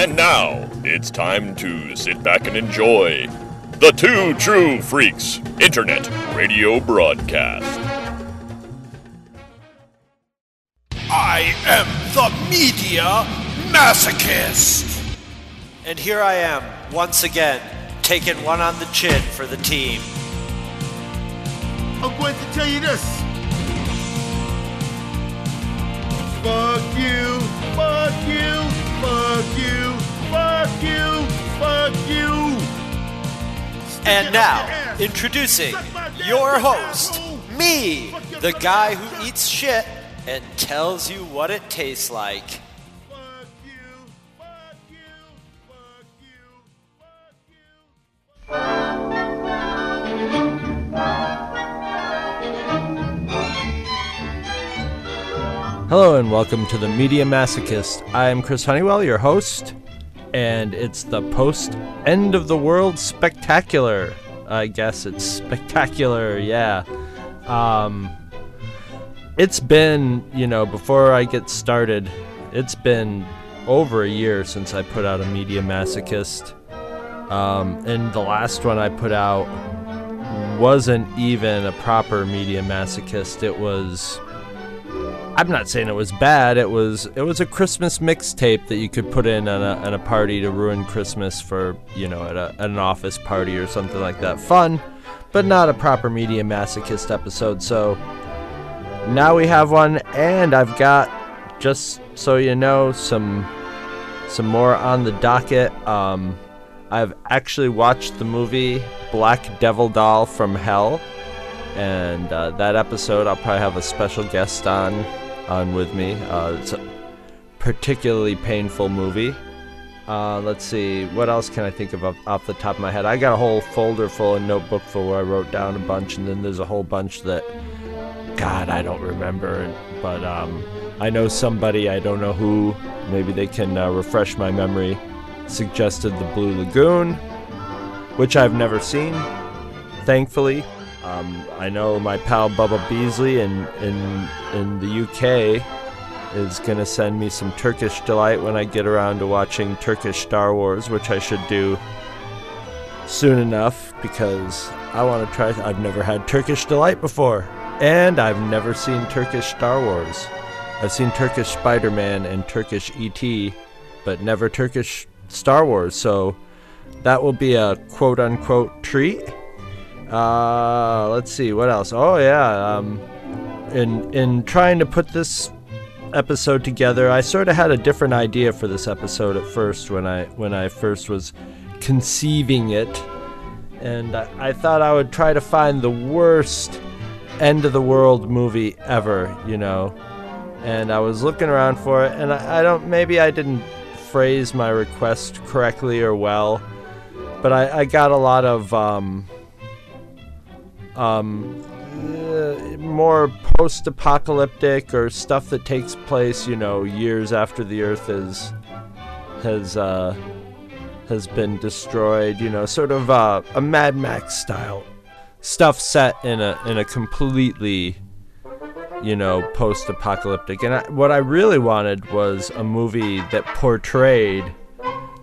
And now it's time to sit back and enjoy the Two True Freaks Internet Radio Broadcast. I am the media masochist. And here I am, once again, taking one on the chin for the team. I'm going to tell you this. Fuck you, fuck you, fuck you, fuck you, fuck you. Stick And now, introducing Suck my damn your host, me, the guy who eats shit and tells you what it tastes like. Fuck you, fuck you, fuck you, Hello and welcome to the Media Masochist. I am Chris Honeywell, your host, and it's the post end of the world spectacular. I guess it's spectacular, yeah. Um, it's been, you know, before I get started, it's been over a year since I put out a Media Masochist. Um, and the last one I put out wasn't even a proper Media Masochist. It was I'm not saying it was bad. It was it was a Christmas mixtape that you could put in on a, on a party to ruin Christmas for you know at, a, at an office party or something like that. Fun, but not a proper media masochist episode. So now we have one, and I've got just so you know some some more on the docket. Um, I've actually watched the movie Black Devil Doll from Hell and uh, that episode I'll probably have a special guest on on with me. Uh, it's a particularly painful movie. Uh, let's see, what else can I think of off, the top of my head? I got a whole folder full, a notebook full where I wrote down a bunch, and then there's a whole bunch that, God, I don't remember. But um, I know somebody, I don't know who, maybe they can uh, refresh my memory, suggested The Blue Lagoon, which I've never seen, thankfully. Um, I know my pal Bubba Beasley in in in the UK is gonna send me some Turkish delight when I get around to watching Turkish Star Wars, which I should do soon enough because I want to try. I've never had Turkish delight before, and I've never seen Turkish Star Wars. I've seen Turkish Spider-Man and Turkish ET, but never Turkish Star Wars. So that will be a quote-unquote treat. Uh, let's see what else. Oh yeah, um, in in trying to put this episode together, I sort of had a different idea for this episode at first when I when I first was conceiving it, and I, I thought I would try to find the worst end of the world movie ever, you know. And I was looking around for it, and I, I don't maybe I didn't phrase my request correctly or well, but I, I got a lot of um, um, uh, more post-apocalyptic or stuff that takes place, you know, years after the Earth is has uh, has been destroyed. You know, sort of uh, a Mad Max style stuff set in a in a completely you know post-apocalyptic. And I, what I really wanted was a movie that portrayed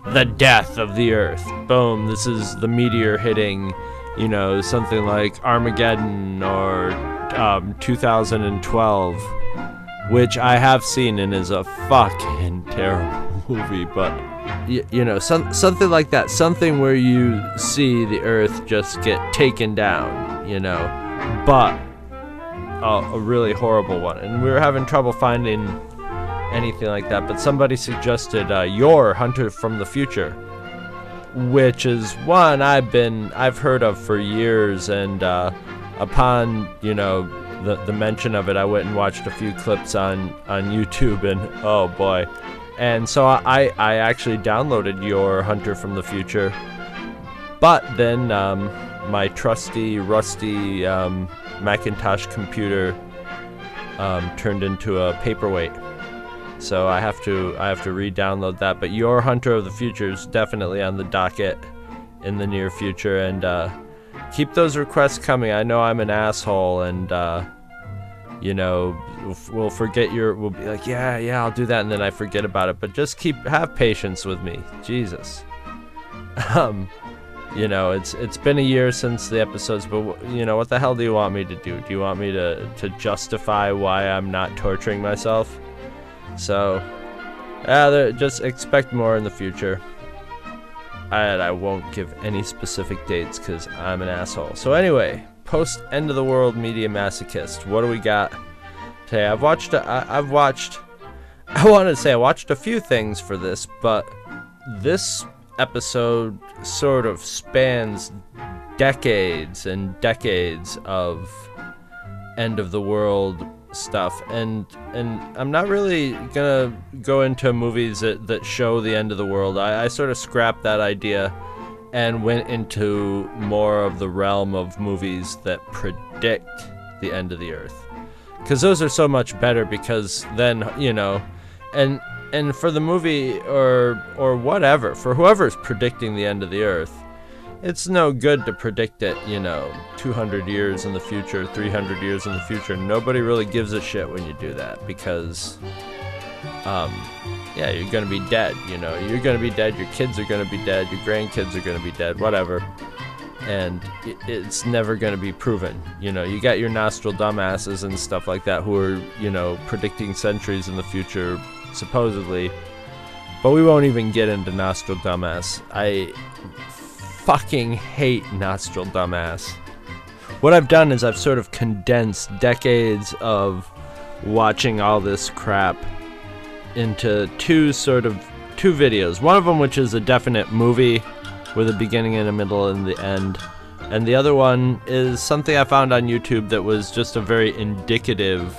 the death of the Earth. Boom! This is the meteor hitting you know, something like Armageddon or um, 2012, which I have seen and is a fucking terrible movie, but y- you know, some, something like that, something where you see the Earth just get taken down, you know, but a, a really horrible one, and we were having trouble finding anything like that. But somebody suggested uh, Yor Hunter from the Future which is one I've been I've heard of for years, and uh, upon you know the the mention of it, I went and watched a few clips on on YouTube, and oh boy, and so I I actually downloaded Yor Hunter from the Future, but then um, my trusty rusty um, Macintosh computer um, turned into a paperweight so I have to I have to re-download that. But Yor Hunter of the Future is definitely on the docket in the near future, and uh, keep those requests coming. I know I'm an asshole, and uh, you know, we'll forget your, we'll be like, yeah, yeah, I'll do that, and then I forget about it. But just keep, have patience with me, Jesus. Um, you know, it's it's been a year since the episodes, but you know, what the hell do you want me to do? Do you want me to to justify why I'm not torturing myself? So, uh, just expect more in the future. And I won't give any specific dates because I'm an asshole. So anyway, post end of the world media masochist. What do we got today? I've watched. I've watched. I wanted to say I watched a few things for this, but this episode sort of spans decades and decades of end of the world stuff and and I'm not really gonna go into movies that, that show the end of the world. I, I sort of scrapped that idea and went into more of the realm of movies that predict the end of the earth. Cause those are so much better because then, you know, and and for the movie or or whatever, for whoever's predicting the end of the earth, it's no good to predict it, you know, 200 years in the future, 300 years in the future. Nobody really gives a shit when you do that because um yeah, you're to be dead, you know. You're to be dead, your kids are to be dead, your grandkids are to be dead, whatever. And it's never to be proven. You know, you got your nostril dumbasses and stuff like that who are, you know, predicting centuries in the future supposedly. But we won't even get into Nostradamus. I fucking hate Nostril Dumbass. What I've done is I've sort of condensed decades of watching all this crap into two sort of two videos. One of them which is a definite movie with a beginning and a middle and the end. And the other one is something I found on YouTube that was just a very indicative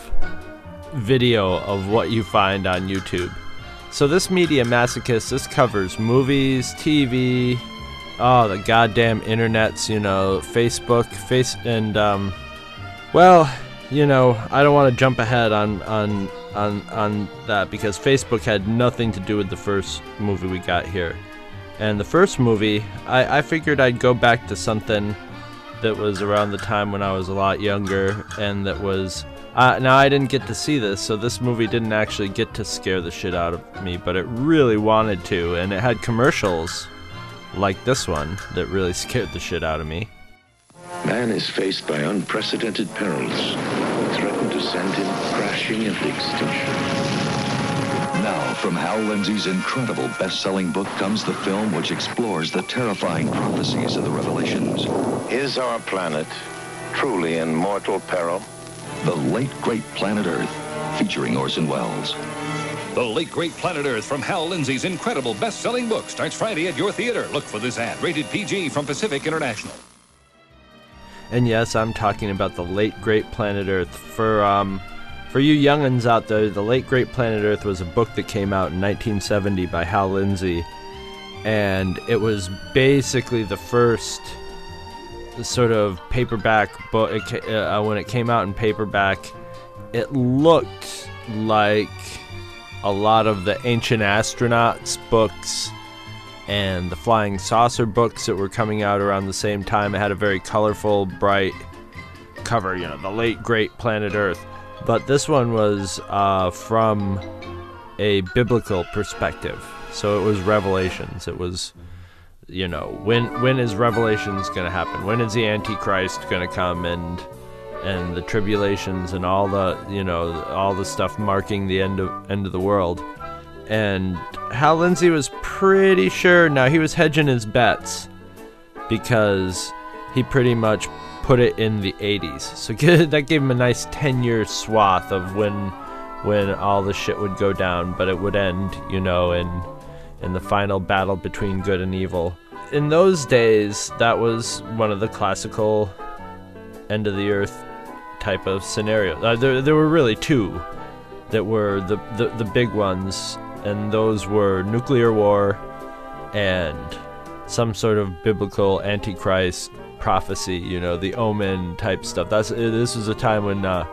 video of what you find on YouTube. So this media masochist, this covers movies, TV, oh the goddamn internets, you know, Facebook, face and um well, you know, I don't want to jump ahead on on on on that because Facebook had nothing to do with the first movie we got here. And the first movie, I, I figured I'd go back to something that was around the time when I was a lot younger and that was uh, now, I didn't get to see this, so this movie didn't actually get to scare the shit out of me, but it really wanted to, and it had commercials like this one that really scared the shit out of me. Man is faced by unprecedented perils that threaten to send him crashing into extinction. Now, from Hal Lindsey's incredible best-selling book comes the film which explores the terrifying prophecies of the Revelations. Is our planet truly in mortal peril? The Late Great Planet Earth, featuring Orson Welles. The Late Great Planet Earth from Hal Lindsey's incredible best-selling book starts Friday at your theater. Look for this ad. Rated PG from Pacific International. And yes, I'm talking about the Late Great Planet Earth. For um, for you younguns out there, the Late Great Planet Earth was a book that came out in 1970 by Hal Lindsey, and it was basically the first sort of paperback book. Uh, when it came out in paperback, it looked like a lot of the ancient astronauts books and the flying saucer books that were coming out around the same time. It had a very colorful, bright cover, you know, the late great planet Earth. But this one was uh, from a biblical perspective. So it was Revelations. It was you know when when is revelations going to happen when is the antichrist going to come and and the tribulations and all the you know all the stuff marking the end of end of the world and hal lindsey was pretty sure now he was hedging his bets because he pretty much put it in the 80s so that gave him a nice 10 year swath of when when all the shit would go down but it would end you know in in the final battle between good and evil. In those days, that was one of the classical end of the earth type of scenario. Uh, there, there were really two that were the, the, the big ones, and those were nuclear war and some sort of biblical antichrist prophecy, you know, the omen type stuff. That's this was a time when uh,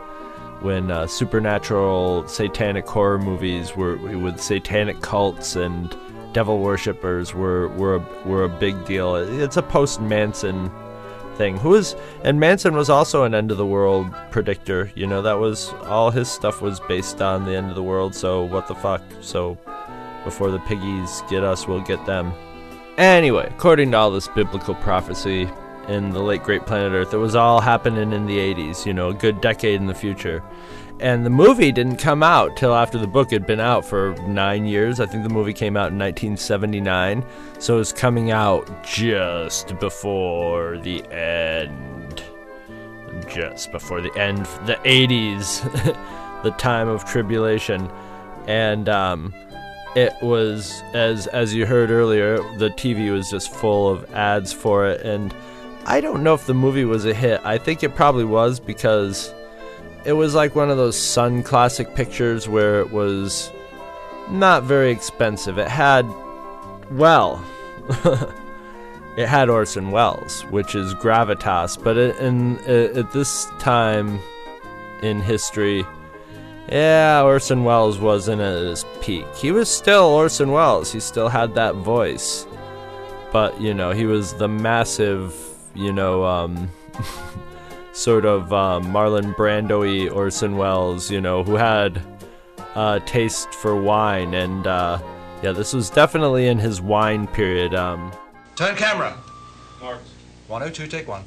when uh, supernatural satanic horror movies were with satanic cults and devil worshippers were were were a big deal. It's a post Manson thing. Who was and Manson was also an end of the world predictor. You know, that was all his stuff was based on the end of the world. So what the fuck? So before the piggies get us, we'll get them. Anyway, according to all this biblical prophecy in the late great planet Earth, it was all happening in the 80s. You know, a good decade in the future. And the movie didn't come out till after the book had been out for nine years. I think the movie came out in 1979. So it was coming out just before the end. Just before the end. The 80s. the time of tribulation. And, um,. It was as as you heard earlier, the TV was just full of ads for it and I don't know if the movie was a hit. I think it probably was because it was like one of those Sunn Classic pictures where it was not very expensive. It had, well, it had Orson Welles, which is gravitas, but it, in at this time in history, yeah, Orson Welles wasn't at his peak. He was still Orson Welles. He still had that voice, but you know, he was the massive, you know, um, sort of um, Marlon Brando-y Orson Welles, you know, who had a taste for wine, and uh, yeah, this was definitely in his wine period. Um, Turn camera. Mark. 102, take one.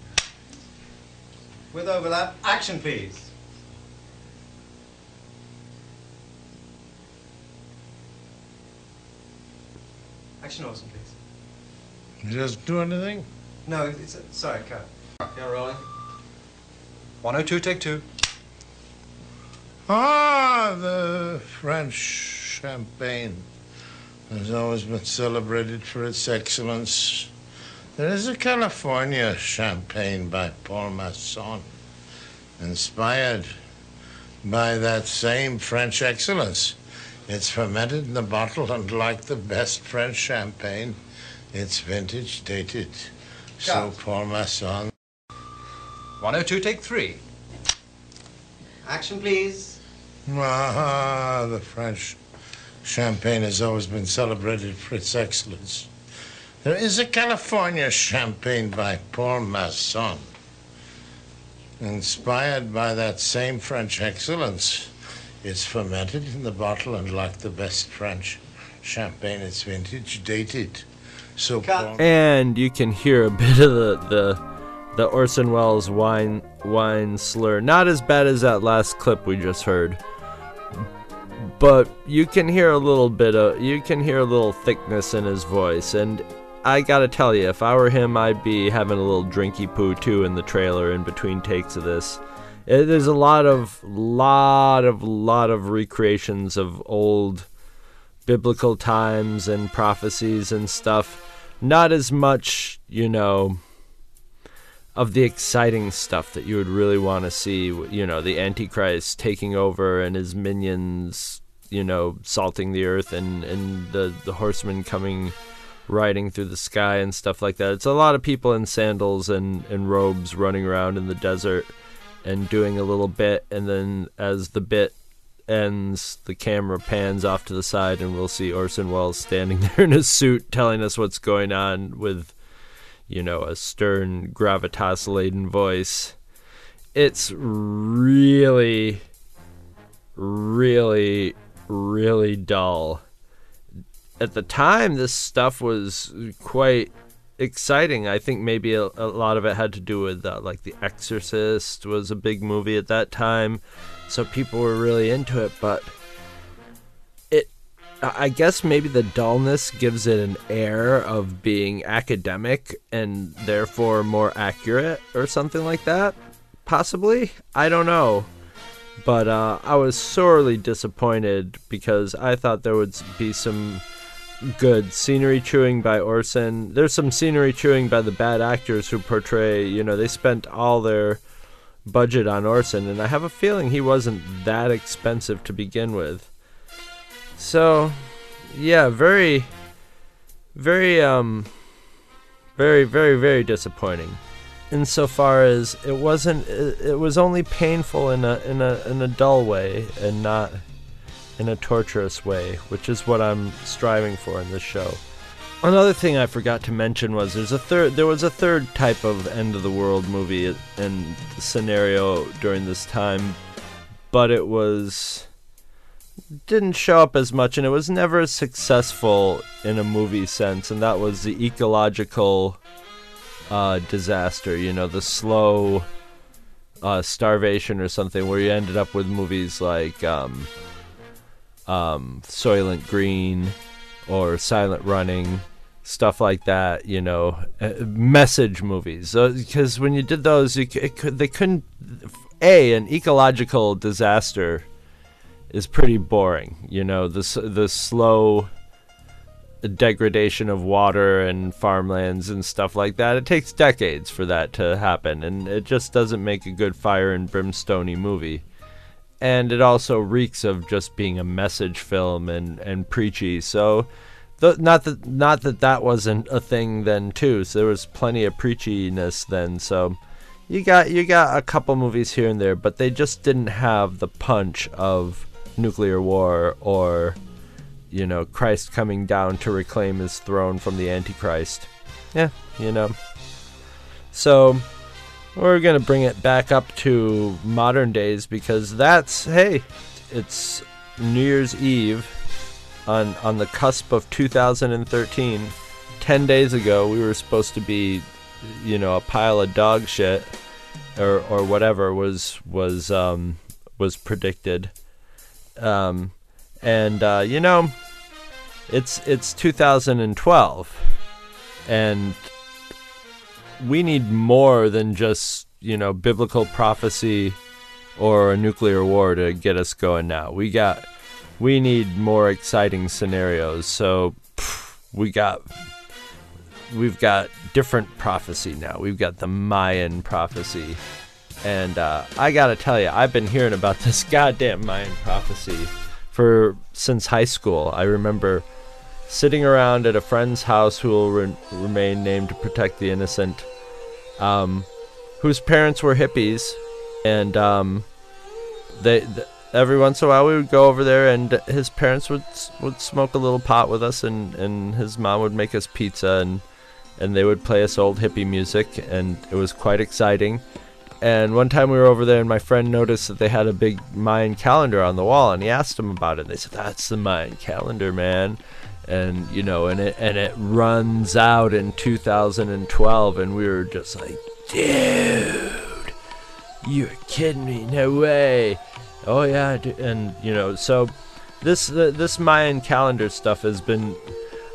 With overlap, action please. Action Orson, please. You just do anything? No, it's a, sorry, cut. Yeah, rolling. 102, take two. Ah, the French champagne has always been celebrated for its excellence. There is a California champagne by Paul Masson, inspired by that same French excellence. It's fermented in the bottle, and like the best French champagne, it's vintage dated. So Paul Masson 102, take three. Action, please. Ah, the French champagne has always been celebrated for its excellence. There is a California champagne by Paul Masson, inspired by that same French excellence. It's fermented in the bottle, and like the best French champagne, it's vintage dated. So Paul. and you can hear a bit of the the, the Orson Welles wine wine slur. Not as bad as that last clip we just heard, but you can hear a little bit of you can hear a little thickness in his voice. And I gotta tell you, if I were him, I'd be having a little drinky poo too in the trailer in between takes of this. There's a lot of lot of lot of recreations of old biblical times and prophecies and stuff. Not as much, you know, of the exciting stuff that you would really want to see. You know, the Antichrist taking over and his minions, you know, salting the earth and, and the, the horsemen coming riding through the sky and stuff like that. It's a lot of people in sandals and, and robes running around in the desert and doing a little bit. And then as the bit ends, the camera pans off to the side, and we'll see Orson Welles standing there in his suit telling us what's going on with, you know, a stern, gravitas laden voice. It's really, really, really dull. At the time, this stuff was quite exciting. I think maybe a, a lot of it had to do with uh, like The Exorcist was a big movie at that time, so people were really into it. But I guess maybe the dullness gives it an air of being academic and therefore more accurate or something like that. Possibly, I don't know. But uh, I was sorely disappointed because I thought there would be some good scenery chewing by Orson. There's some scenery chewing by the bad actors who portray, you know, they spent all their budget on Orson, and I have a feeling he wasn't that expensive to begin with. So, yeah, very, very, um, very, very, very disappointing. Insofar as it wasn't, it, it was only painful in a in a in a dull way, and not in a torturous way, which is what I'm striving for in this show. another thing I forgot to mention was there's a third there was a third type of end of the world movie and scenario during this time, but it was didn't show up as much and it was never successful in a movie sense and that was the ecological uh, disaster you know the slow uh, starvation or something where you ended up with movies like um, um, Soylent Green or Silent Running stuff like that, you know, uh, message movies. Because uh, when you did those, you could, they couldn't. A an ecological disaster is pretty boring. You know, the the slow degradation of water and farmlands and stuff like that. It takes decades for that to happen, and it just doesn't make a good fire and brimstony movie. And it also reeks of just being a message film and, and preachy. So the, not that not that that wasn't a thing then too. So there was plenty of preachiness then. So you got you got a couple movies here and there, but they just didn't have the punch of nuclear war or you know Christ coming down to reclaim his throne from the Antichrist. Yeah, you know. So we're gonna bring it back up to modern days because that's hey, it's New Year's Eve on on the cusp of 2013. Ten days ago, we were supposed to be, you know, a pile of dog shit, or or whatever was was um, was predicted. Um, and uh, you know, it's it's 2012, and we need more than just you know biblical prophecy or a nuclear war to get us going now. We got we need more exciting scenarios. So pff, we got we've got different prophecy now. We've got the Mayan prophecy. And uh, I gotta tell you, I've been hearing about this goddamn Mayan prophecy for since high school. I remember sitting around at a friend's house who will re- remain named to protect the innocent, um, whose parents were hippies, and um, they. Th- every once in a while we would go over there and his parents would would smoke a little pot with us and and his mom would make us pizza and and they would play us old hippie music and it was quite exciting and one time we were over there and my friend noticed that they had a big Mayan calendar on the wall and he asked them about it. They said that's the Mayan calendar, man. And you know, and it and it runs out in 2012 and we were just like, "Dude, you're kidding me. No way." Oh yeah, and you know, so this this Mayan calendar stuff has been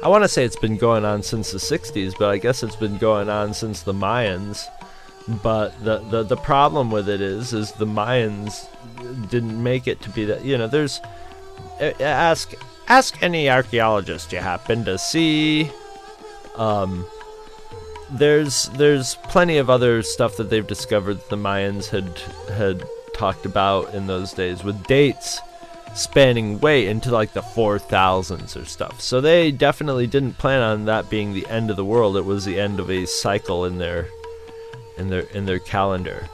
I want to say it's been going on since the 60s, but I guess it's been going on since the Mayans. But the, the the problem with it is is the Mayans didn't make it to be that you know there's ask ask any archaeologist you happen to see um there's there's plenty of other stuff that they've discovered that the Mayans had had talked about in those days with dates spanning way into like the 4000s or stuff. So they definitely didn't plan on that being the end of the world. It was the end of a cycle in their in their in their calendar.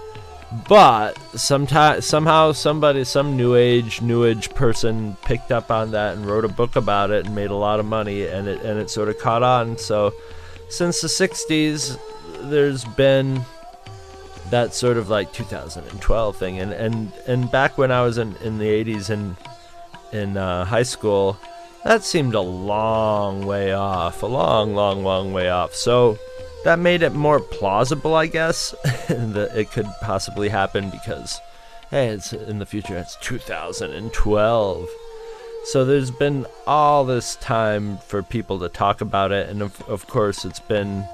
But sometime somehow somebody some new age new age person picked up on that and wrote a book about it and made a lot of money and it and it sort of caught on. So since the 60s there's been that sort of like 2012 thing and and and back when I was in in the 80s and in uh, high school that seemed a long way off a long long long way off so that made it more plausible I guess that it could possibly happen because hey it's in the future it's 2012 so there's been all this time for people to talk about it and of, of course it's been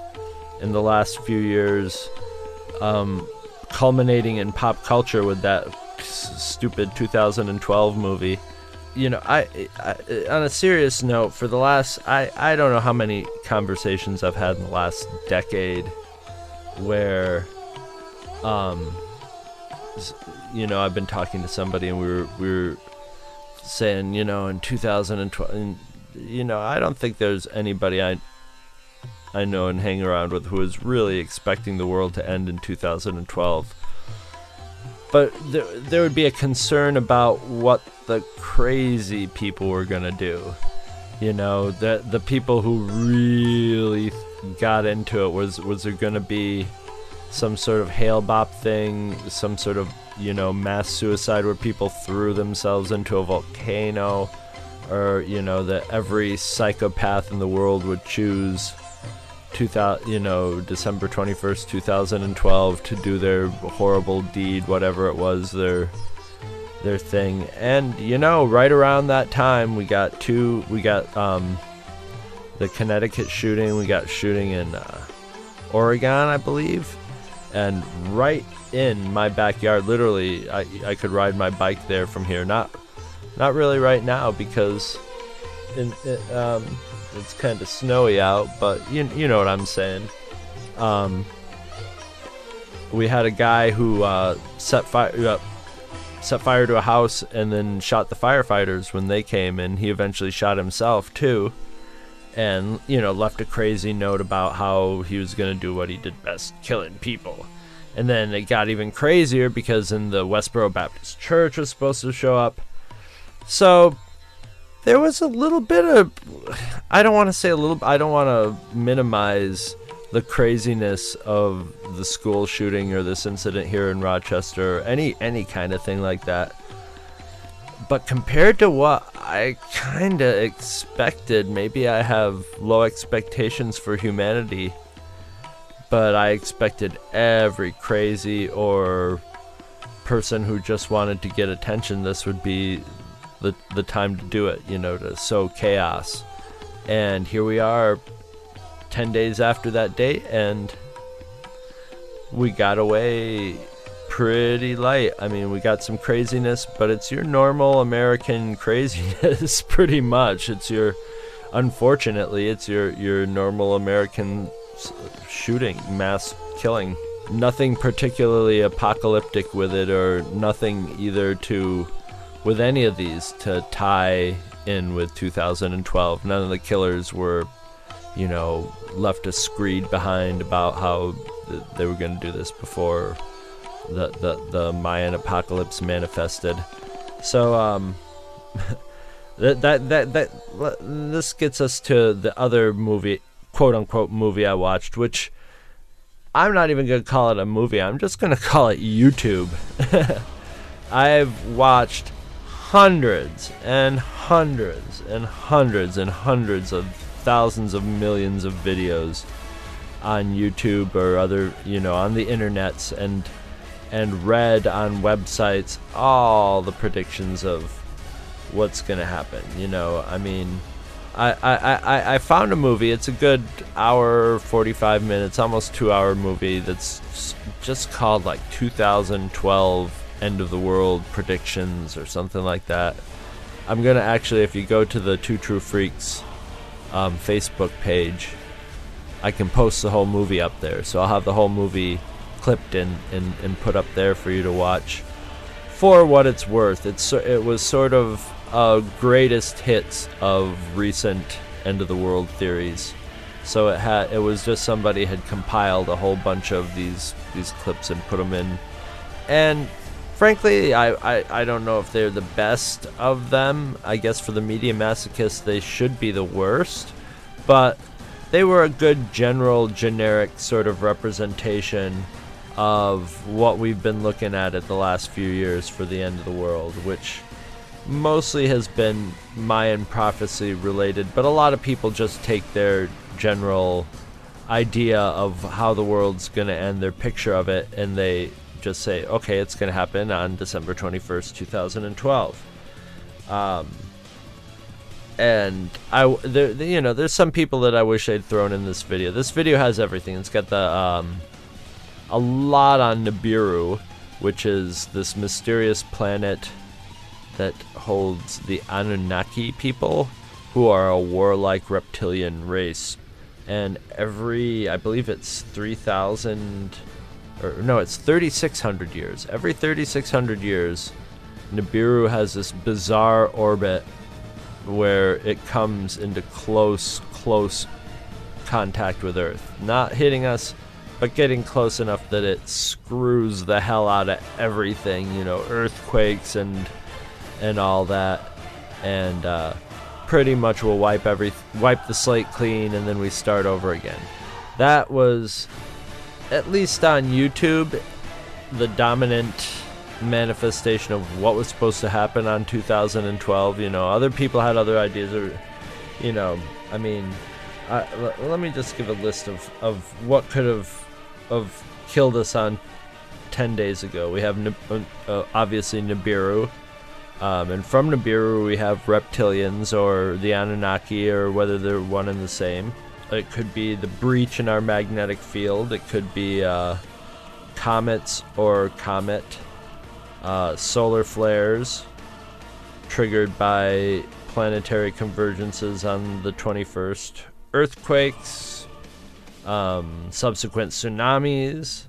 in the last few years um, culminating in pop culture with that stupid 2012 movie. You know, I, I, on a serious note, for the last I I don't know how many conversations I've had in the last decade where um you know, I've been talking to somebody and we were we were saying, you know, in 2012 and, you know, I don't think there's anybody I I know and hang around with who is really expecting the world to end in 2012. But there, there would be a concern about what the crazy people were to do. You know, the the people who really got into it was was there to be some sort of Hale-Bopp thing, some sort of you know mass suicide where people threw themselves into a volcano, or you know that every psychopath in the world would choose 2000 you know December 21st 2012 to do their horrible deed whatever it was their their thing. And you know right around that time we got two we got um the Connecticut shooting we got shooting in uh, Oregon I believe. And right in my backyard literally I, I could ride my bike there from here. Not not really right now because in, it, um, it's kind of snowy out, but you you know what I'm saying. Um, we had a guy who uh, set fire uh, set fire to a house and then shot the firefighters when they came, and he eventually shot himself too. And you know, left a crazy note about how he was gonna do what he did best, killing people. And then it got even crazier because in the Westboro Baptist Church was supposed to show up. So there was a little bit of I don't want to say a little I don't want to minimize the craziness of the school shooting or this incident here in Rochester or any any kind of thing like that. But compared to what I kind of expected, maybe I have low expectations for humanity. But I expected every crazy or person who just wanted to get attention this would be the the time to do it, you know, to sow chaos. And here we are 10 days after that date and we got away pretty light. I mean, we got some craziness, but it's your normal American craziness pretty much. It's your unfortunately, it's your your normal American shooting, mass killing. Nothing particularly apocalyptic with it or nothing either to with any of these to tie in with 2012. None of the killers were, you know, left a screed behind about how th- they were going to do this before the, the, the Mayan apocalypse manifested. So, um, that, that, that, that, this gets us to the other movie, quote unquote, movie I watched, which I'm not even going to call it a movie. I'm just going to call it YouTube. I've watched hundreds and hundreds and hundreds and hundreds of thousands of millions of videos on YouTube or other, you know, on the internets and and read on websites all the predictions of what's going to happen. You know, I mean, I, I, I, I found a movie. It's a good hour, 45 minutes, almost two hour movie that's just called like 2012 end of the world predictions or something like that. I'm gonna actually, if you go to the Two True Freaks um, Facebook page, I can post the whole movie up there. So I'll have the whole movie clipped and, and, and put up there for you to watch. For what it's worth, it's it was sort of a greatest hits of recent end of the world theories. So it had it was just somebody had compiled a whole bunch of these these clips and put them in, and frankly, I, I, I don't know if they're the best of them. I guess for the media masochists, they should be the worst. But they were a good general, generic sort of representation of what we've been looking at at the last few years for the end of the world, which mostly has been Mayan prophecy related, but a lot of people just take their general idea of how the world's going to end, their picture of it, and they just say, okay, it's going to happen on December 21st, 2012. Um, and I, there, you know, there's some people that I wish I'd thrown in this video. This video has everything. It's got the, um, a lot on Nibiru, which is this mysterious planet that holds the Anunnaki people, who are a warlike reptilian race. And every, I believe it's 3,000 or no, it's 3,600 years. Every 3,600 years, Nibiru has this bizarre orbit where it comes into close, close contact with Earth. Not hitting us, but getting close enough that it screws the hell out of everything, you know, earthquakes and and all that. And uh, pretty much will wipe every wipe the slate clean and then we start over again. That was at least on YouTube the dominant manifestation of what was supposed to happen on 2012. You know, other people had other ideas, or you know, I mean, I, l- let me just give a list of of what could have of killed us on 10 days ago. We have uh, uh, obviously Nibiru. Um, and from Nibiru, we have reptilians or the Anunnaki, or whether they're one and the same. It could be the breach in our magnetic field. It could be uh, comets or comet, uh, solar flares triggered by planetary convergences on the 21st, earthquakes, um, subsequent tsunamis,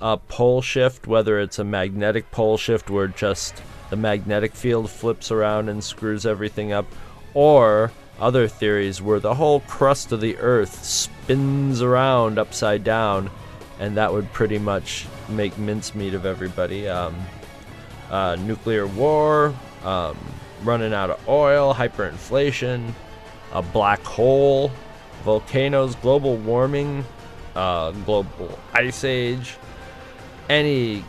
a pole shift, whether it's a magnetic pole shift where just the magnetic field flips around and screws everything up, or other theories were the whole crust of the earth spins around upside down, and that would pretty much make mincemeat of everybody. Um, uh, nuclear war, um, running out of oil, hyperinflation, a black hole, volcanoes, global warming, uh, global ice age, any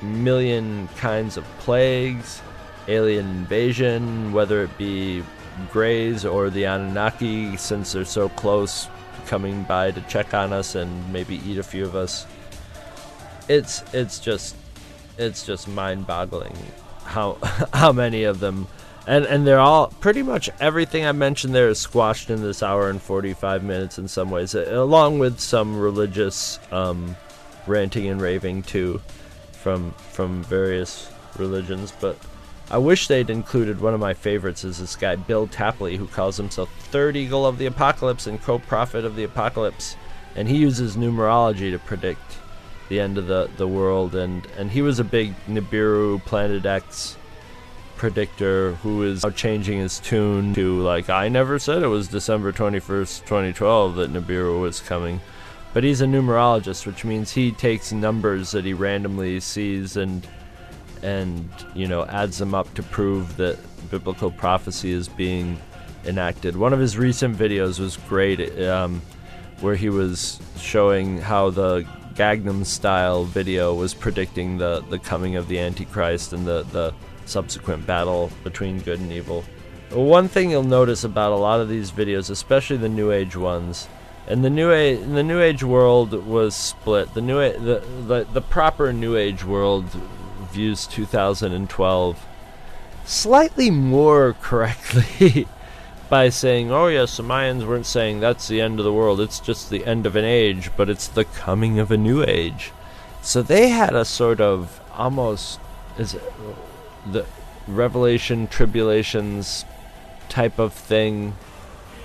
million kinds of plagues, alien invasion, whether it be Greys or the Anunnaki, since they're so close, coming by to check on us and maybe eat a few of us. It's it's just it's just mind-boggling how how many of them and and they're all pretty much everything I mentioned there is squashed in this hour and 45 minutes in some ways along with some religious um, ranting and raving too from from various religions but I wish they'd included one of my favorites is this guy Bill Tapley who calls himself Third Eagle of the Apocalypse and co-prophet of the Apocalypse. And he uses numerology to predict the end of the, the world. And, and he was a big Nibiru Planet X predictor who is now changing his tune to like I never said it was December 21st 2012 that Nibiru was coming. But he's a numerologist which means he takes numbers that he randomly sees and and you know adds them up to prove that biblical prophecy is being enacted one of his recent videos was great um, where he was showing how the Gangnam style video was predicting the, the coming of the Antichrist and the, the subsequent battle between good and evil. One thing you'll notice about a lot of these videos, especially the New Age ones, and the New Age the New Age world was split. The New A- the, the the proper New Age world views 2012 slightly more correctly by saying, "Oh yes, the Mayans weren't saying that's the end of the world. It's just the end of an age, but it's the coming of a new age." So they had a sort of almost is it, the revelation tribulations type of thing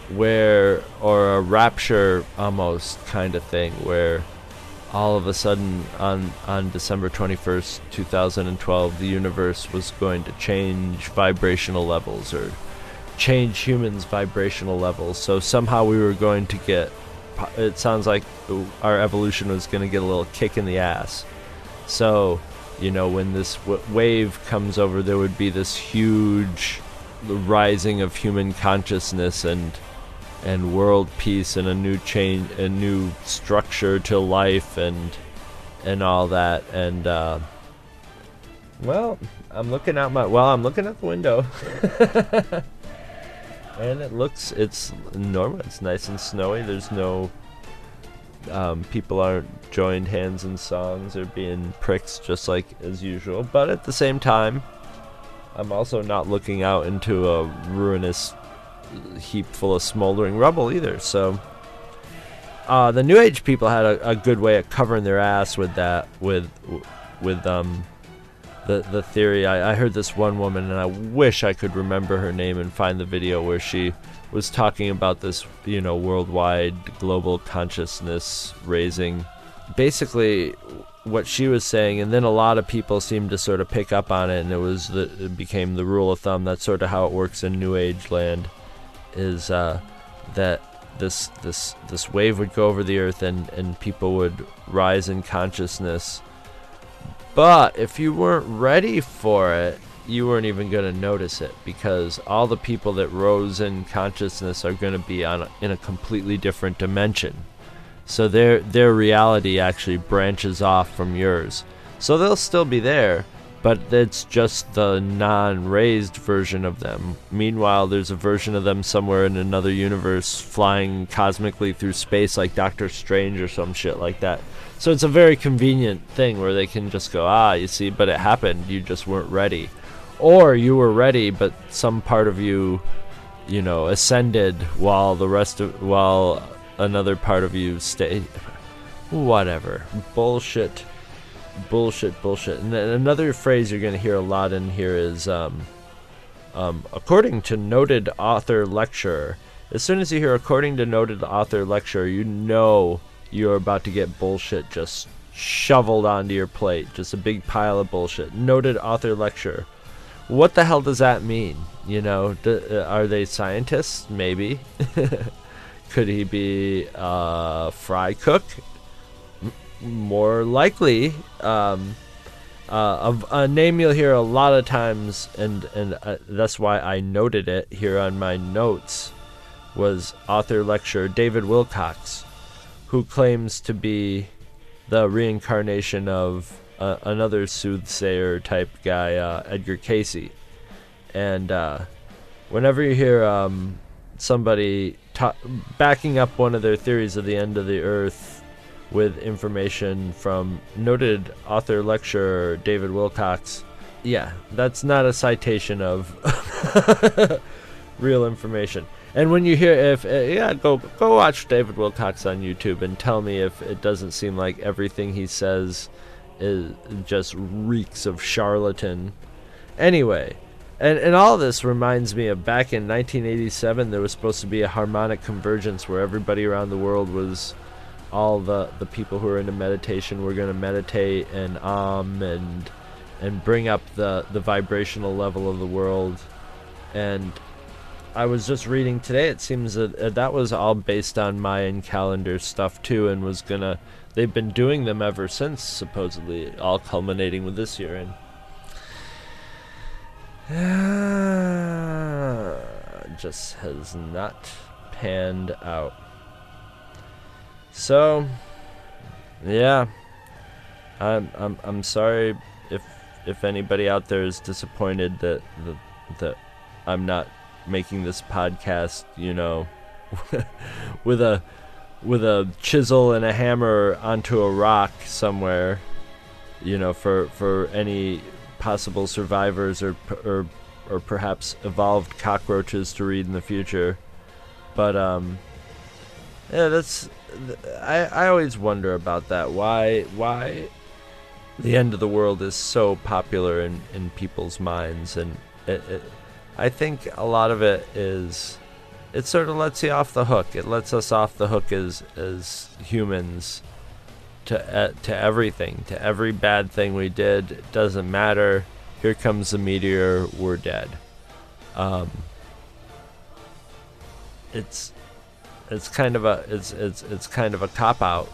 where or a rapture almost kind of thing where all of a sudden on on December 21st 2012 the universe was going to change vibrational levels or change humans vibrational levels. So somehow we were going to get it sounds like our evolution was going to get a little kick in the ass. So you know when this w- wave comes over there would be this huge rising of human consciousness and and world peace and a new change a new structure to life and and all that. And uh, well i'm looking out my well i'm looking out the window. And it looks it's normal. It's nice and snowy. There's no um, people aren't joined hands in songs or being pricks just like as usual. But at the same time i'm also not looking out into a ruinous heap full of smoldering rubble either so uh, the new age people had a, a, good way of covering their ass with that with with um the the theory I, I heard this one woman and i wish i could remember her name and find the video where she was talking about this, you know, worldwide global consciousness raising. Basically, what she was saying, and then a lot of people seemed to sort of pick up on it, and it was the it became the rule of thumb. That's sort of how it works in New Age land, is uh, that this this this wave would go over the earth, and and people would rise in consciousness. But if you weren't ready for it, you weren't even going to notice it because all the people that rose in consciousness are going to be on a, in a completely different dimension. So their their reality actually branches off from yours. So they'll still be there, but it's just the non-raised version of them. Meanwhile, there's a version of them somewhere in another universe flying cosmically through space like Doctor Strange or some shit like that. So it's a very convenient thing where they can just go, "Ah, you see, but it happened. You just weren't ready." Or you were ready, but some part of you, you know, ascended while the rest of while another part of you stayed. Whatever. Bullshit bullshit, bullshit. And then another phrase you're going to hear a lot in here is, um, um, according to noted author lecturer. As soon as you hear according to noted author lecturer, you know you're about to get bullshit just shoveled onto your plate. Just a big pile of bullshit. Noted author lecturer. What the hell does that mean? You know, d- uh, are they scientists? Maybe. Could he be a fry cook? More likely um, uh, a, a, name you'll hear a lot of times, and and uh, that's why I noted it here on my notes, was author lecturer David Wilcock, who claims to be the reincarnation of uh, another soothsayer type guy, uh, Edgar Cayce, and uh, whenever you hear um, somebody ta- backing up one of their theories of the end of the earth with information from noted author lecturer David Wilcock. Yeah, that's not a citation of real information. And when you hear if uh, yeah, go go watch David Wilcock on YouTube and tell me if it doesn't seem like everything he says is just reeks of charlatan. Anyway, and and all this reminds me of back in 1987 there was supposed to be a harmonic convergence where everybody around the world was all the the people who are into meditation were going to meditate and um and and bring up the the vibrational level of the world. And I was just reading today it seems that uh, that was all based on Mayan calendar stuff too and was going to they've been doing them ever since supposedly all culminating with this year. And just has not panned out so, yeah, I'm I'm I'm sorry if if anybody out there is disappointed that that, that I'm not making this podcast, you know, with a with a chisel and a hammer onto a rock somewhere, you know, for for any possible survivors or or or perhaps evolved cockroaches to read in the future. But um yeah, that's I, I always wonder about that. Why why the end of the world is so popular in, in people's minds, and it, it, I think a lot of it is it sort of lets you off the hook. It lets us off the hook as as humans to uh, to everything, to every bad thing we did. It doesn't matter. Here comes the meteor. We're dead. Um, it's it's kind of a it's it's it's kind of a cop out.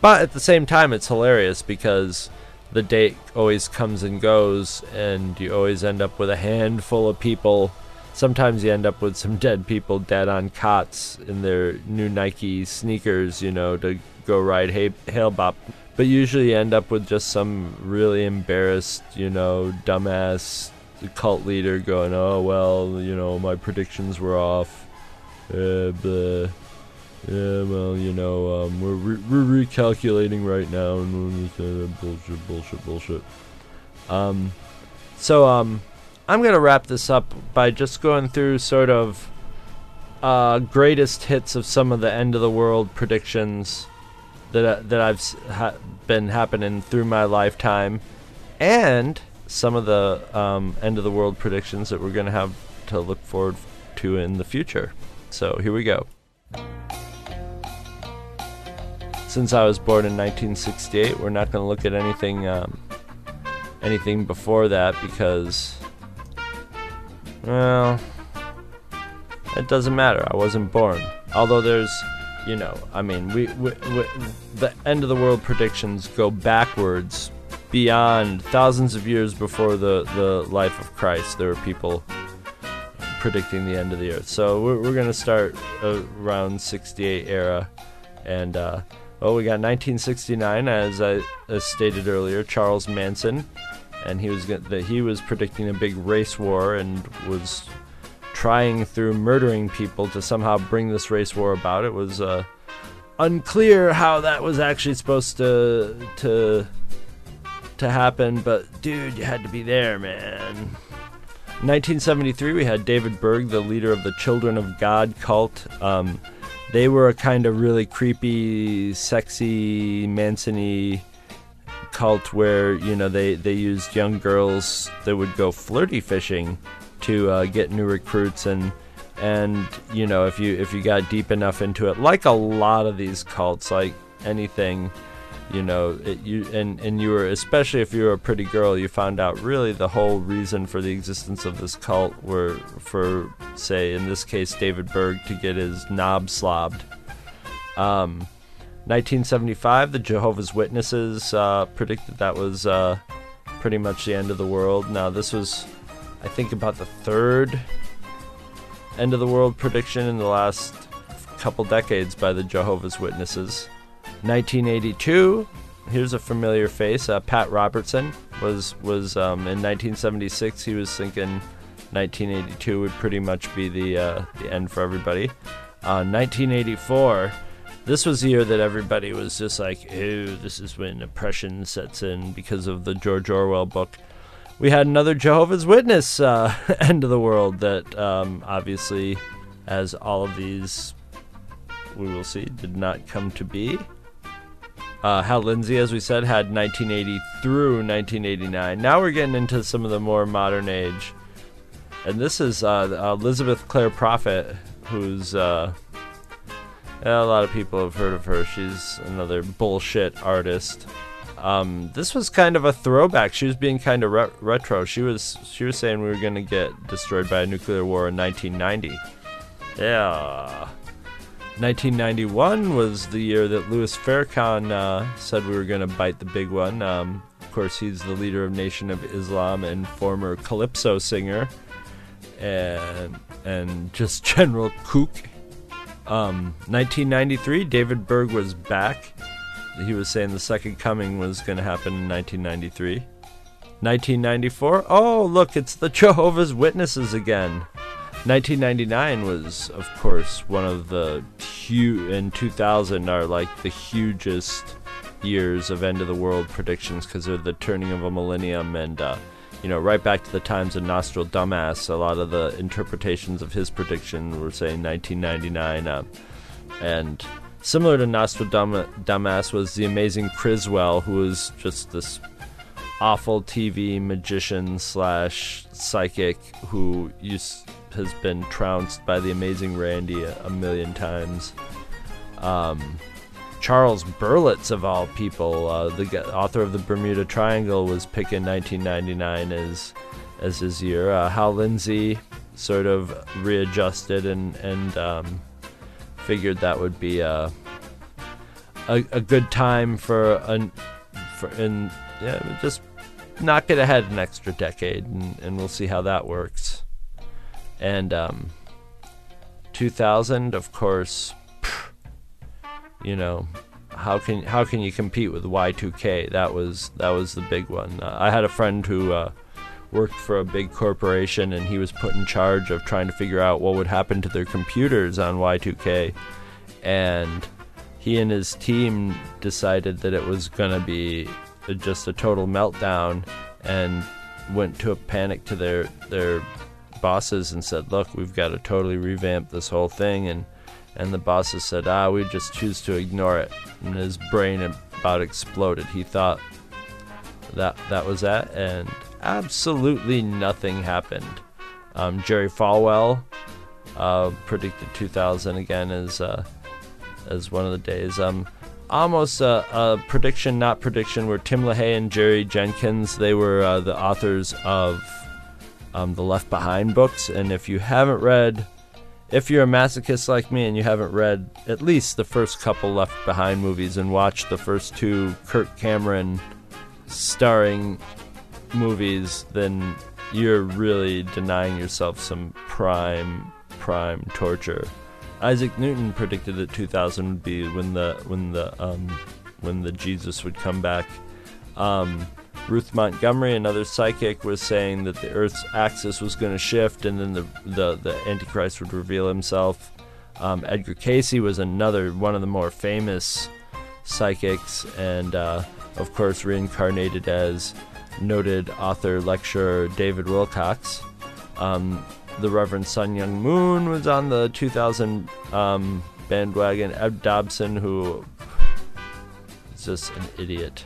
But at the same time it's hilarious because the date always comes and goes and you always end up with a handful of people. Sometimes you end up with some dead people dead on cots in their new Nike sneakers, you know, to go ride hay- Hale-Bopp. But usually you end up with just some really embarrassed, you know, dumbass cult leader going, oh, well, you know, my predictions were off. Uh. Yeah, well, you know, um, we're, re- we're recalculating right now, and we're just, uh, bullshit, bullshit, bullshit. Um, so, um, I'm gonna wrap this up by just going through sort of uh, greatest hits of some of the end of the world predictions that uh, that I've ha- been happening through my lifetime, and some of the um, end of the world predictions that we're gonna have to look forward to in the future. So here we go since I was born in 1968, we're not going to look at anything um, anything before that because, well, it doesn't matter. I wasn't born. Although there's, you know, I mean, we, we, we the end of the world predictions go backwards beyond thousands of years before the, the life of Christ, there were people predicting the end of the earth. So we're, we're going to start around 68 era. And, uh, oh, we got 1969, as I as stated earlier, Charles Manson. And he was that he was predicting a big race war and was trying through murdering people to somehow bring this race war about. It was uh, unclear how that was actually supposed to to to happen, but dude, you had to be there, man. 1973, we had David Berg, the leader of the Children of God cult. Um, they were a kind of really creepy, sexy, Manson cult where you know they they used young girls that would go flirty fishing to uh, get new recruits and and you know if you if you got deep enough into it like a lot of these cults like anything you know it, you and and you were especially if you were a pretty girl you found out really the whole reason for the existence of this cult were for say in this case David Berg to get his knob slobbed. Um 1975 the Jehovah's Witnesses uh, predicted that was uh, pretty much the end of the world. Now this was I think about the third end of the world prediction in the last couple decades by the Jehovah's Witnesses 1982. Here's a familiar face. Uh, Pat Robertson was was um, in 1976. He was thinking 1982 would pretty much be the uh, the end for everybody. Uh, 1984. This was the year that everybody was just like, "Ew, this is when oppression sets in" because of the George Orwell book. We had another Jehovah's Witness uh, end of the world that um, obviously, as all of these we will see, did not come to be. Uh, Hal Lindsey, as we said, had 1980 through 1989. Now we're getting into some of the more modern age. And this is uh, Elizabeth Clare Prophet, who's. Uh, a lot of people have heard of her. She's another bullshit artist. Um, this was kind of a throwback. She was being kind of re- retro. She was she was saying we were going to get destroyed by a nuclear war in 1990. Yeah. 1991 was the year that Louis Farrakhan uh, said we were going to bite the big one. Um, of course, he's the leader of Nation of Islam and former calypso singer, and and just general kook. Um, 1993, David Berg was back. He was saying the second coming was going to happen in 1993. 1994, oh look, it's the Jehovah's Witnesses again. 1999 was, of course, one of the huge, in 2000 are like the hugest years of end of the world predictions because they're the turning of a millennium and, uh, you know, right back to the times of Nostril Dumbass, A lot of the interpretations of his prediction were saying 1999. Uh, and similar to Nostril Dumbass was the amazing Criswell, who was just this awful TV magician slash psychic who used has been trounced by the amazing Randi a, a million times. Um, Charles Berlitz, of all people, uh, the author of the Bermuda Triangle, was picking 1999 as as his year. Uh, Hal Lindsey sort of readjusted and and um, figured that would be a, a, a good time for an for and yeah just knock it ahead an extra decade and, and we'll see how that works and um, 2000 of course you know how can how can you compete with Y2K that was that was the big one. Uh, I had a friend who uh, worked for a big corporation and he was put in charge of trying to figure out what would happen to their computers on Y2K and he and his team decided that it was going to be just a total meltdown and went to a panic to their their bosses and said, "Look, we've got to totally revamp this whole thing." And and the bosses said, "Ah, we just choose to ignore it." And his brain about exploded. He thought that that was that, and absolutely nothing happened. Um, Jerry Falwell uh, predicted 2000 again as uh, as one of the days. Um, almost a, a, prediction, not prediction, where Tim LaHaye and Jerry Jenkins they were uh, the authors of um, the Left Behind books. And if you haven't read, if you're a masochist like me and you haven't read at least the first couple Left Behind movies and watched the first two Kirk Cameron starring movies, then you're really denying yourself some prime prime torture. Isaac Newton predicted that 2000 would be when the when the um, when the Jesus would come back. Um, Ruth Montgomery, another psychic, was saying that the Earth's axis was going to shift, and then the, the the Antichrist would reveal himself. Um, Edgar Cayce was another one of the more famous psychics, and uh, of course reincarnated as noted author lecturer David Wilcock. Um, the Reverend Sun Myung Moon was on the 2000 um, bandwagon. Ed Dobson, who is just an idiot.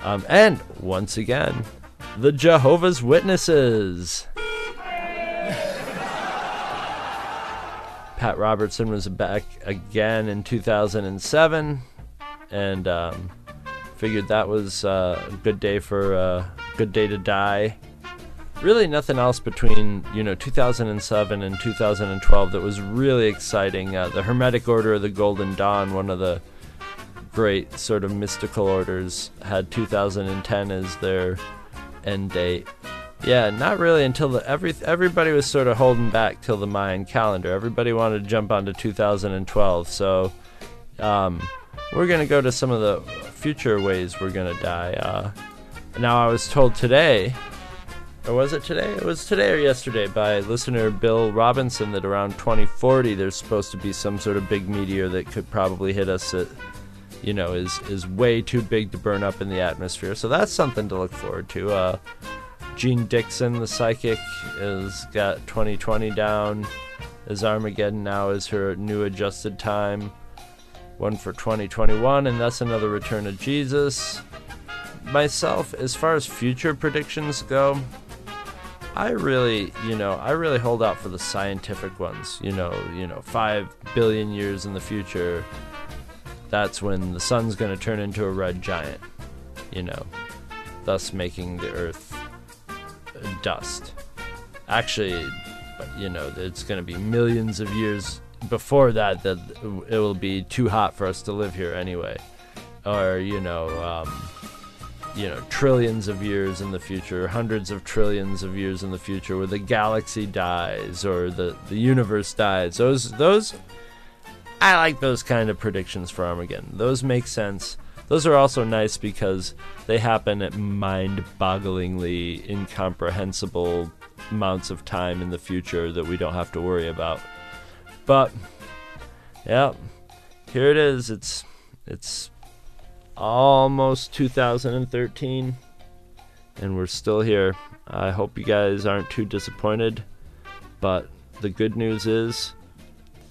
Um, and once again, the Jehovah's Witnesses. Pat Robertson was back again in 2007, and um, figured that was uh, a good day for a uh, good day to die. Really, nothing else between you know 2007 and 2012 that was really exciting. Uh, the Hermetic Order of the Golden Dawn, one of the great sort of mystical orders, had 2010 as their end date. Yeah, not really until the every everybody was sort of holding back till the Mayan calendar. Everybody wanted to jump onto 2012, so um, we're gonna go to some of the future ways we're gonna die. Uh, now, I was told today, or was it today? It was today or yesterday by listener Bill Robinson that around 2040 there's supposed to be some sort of big meteor that could probably hit us at you know, is is way too big to burn up in the atmosphere. So that's something to look forward to. Uh, Jeane Dixon, the psychic, has got 2020 down. As Armageddon now is her new adjusted time. One for 2021, and that's another return of Jesus. Myself, as far as future predictions go, I really, you know, I really hold out for the scientific ones. You know, you know, five billion years in the future, that's when the sun's going to turn into a red giant. You know, thus making the Earth dust. Actually, you know, it's going to be millions of years before that that it will be too hot for us to live here anyway. Or, you know, um, you know, trillions of years in the future, hundreds of trillions of years in the future, where the galaxy dies or the, the universe dies. Those, those, I like those kind of predictions for Armageddon. Those make sense. Those are also nice because they happen at mind bogglingly incomprehensible amounts of time in the future that we don't have to worry about. But, yeah, here it is. It's, it's almost 2013, and we're still here. I hope you guys aren't too disappointed, but the good news is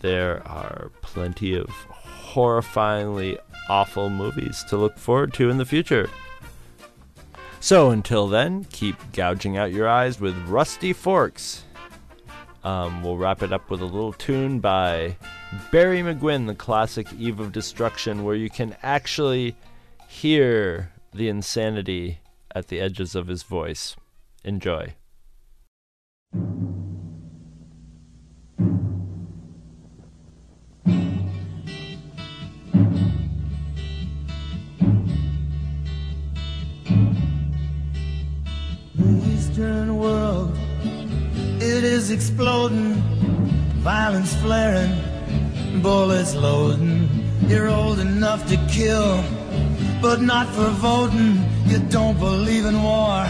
there are plenty of horrifyingly awful movies to look forward to in the future. So until then, keep gouging out your eyes with rusty forks. Um, we'll wrap it up with a little tune by Barry McGuinn, the classic Eve of Destruction, where you can actually hear the insanity at the edges of his voice. Enjoy. Exploding, violence flaring, bullets loading. You're old enough to kill, but not for voting. You don't believe in war,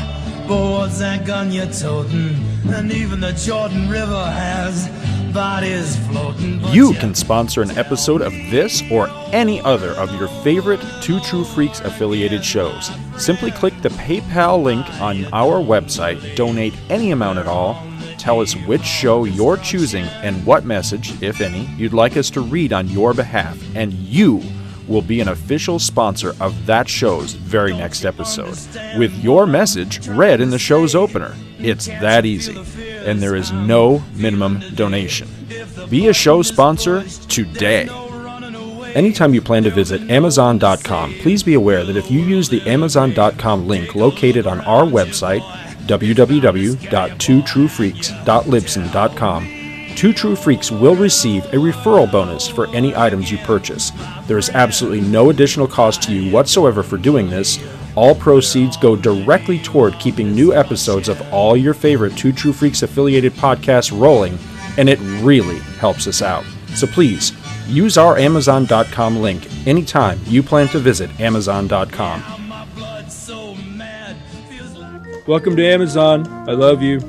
but what's that gun you're toting? And even the Jordan River has bodies floating. You can sponsor an episode of this or any other of your favorite Two True Freaks affiliated shows. Simply click the PayPal link on our website, donate any amount at all, tell us which show you're choosing and what message, if any, you'd like us to read on your behalf, and you will be an official sponsor of that show's very next episode, with your message read in the show's opener. It's that easy, and there is no minimum donation. Be a show sponsor today. Anytime you plan to visit Amazon.com, please be aware that if you use the Amazon.com link located on our website, www.twotruefreaks.libsyn.com, Two True Freaks will receive a referral bonus for any items you purchase. There is absolutely no additional cost to you whatsoever for doing this. All proceeds go directly toward keeping new episodes of all your favorite Two True Freaks affiliated podcasts rolling, and it really helps us out. So please, use our Amazon.com link anytime you plan to visit Amazon.com. Welcome to Amazon. I love you.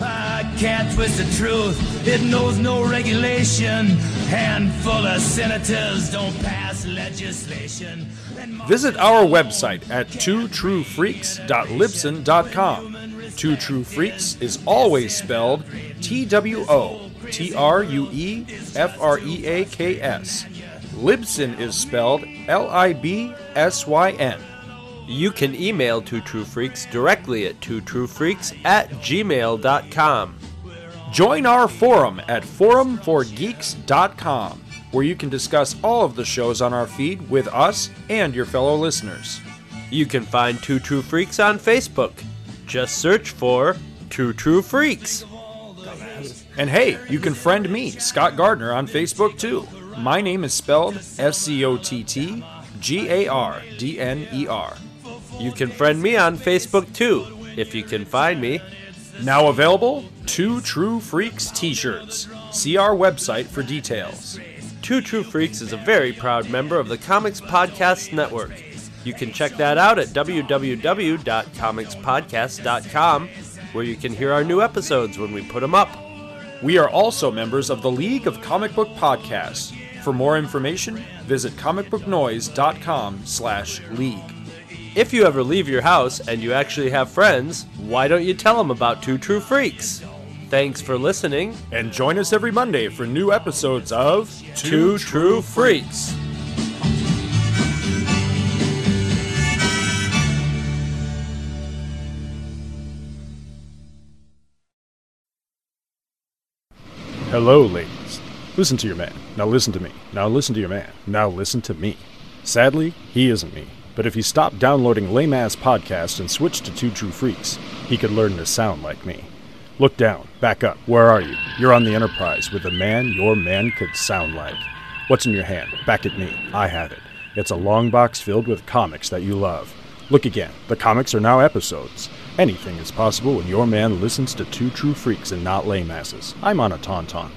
I can't twist the truth. It knows no regulation. Handful of senators don't pass legislation. Visit our website at twotruefreaks.libsyn.com. Two True Freaks is always spelled T W O T R U E F R E A K S. Libsyn is spelled L I B S Y N. You can email Two True Freaks directly at twotruefreaks at gmail.com. Join our forum at forumforgeeks.com, where you can discuss all of the shows on our feed with us and your fellow listeners. You can find Two True Freaks on Facebook. Just search for Two True Freaks. And hey, you can friend me, Scott Gardner, on Facebook too. My name is spelled S C O T T G A R D N E R. You can friend me on Facebook too, if you can find me. Now available, Two True Freaks t shirts. See our website for details. Two True Freaks is a very proud member of the Comics Podcast Network. You can check that out at www.comicspodcast.com, where you can hear our new episodes when we put them up. We are also members of the League of Comic Book Podcasts. For more information, visit comicbooknoise.com slash league. If you ever leave your house and you actually have friends, why don't you tell them about Two True Freaks? Thanks for listening, and join us every Monday for new episodes of Two True Freaks. Hello, ladies. Listen to your man. Now listen to me. Now listen to your man. Now listen to me. Sadly, he isn't me. But if he stopped downloading lame ass podcasts and switched to Two True Freaks, he could learn to sound like me. Look down, back up. Where are you? You're on the Enterprise with a man your man could sound like. What's in your hand? Back at me. I have it. It's a long box filled with comics that you love. Look again. The comics are now episodes. Anything is possible when your man listens to Two True Freaks and not lame asses. I'm on a tauntaun.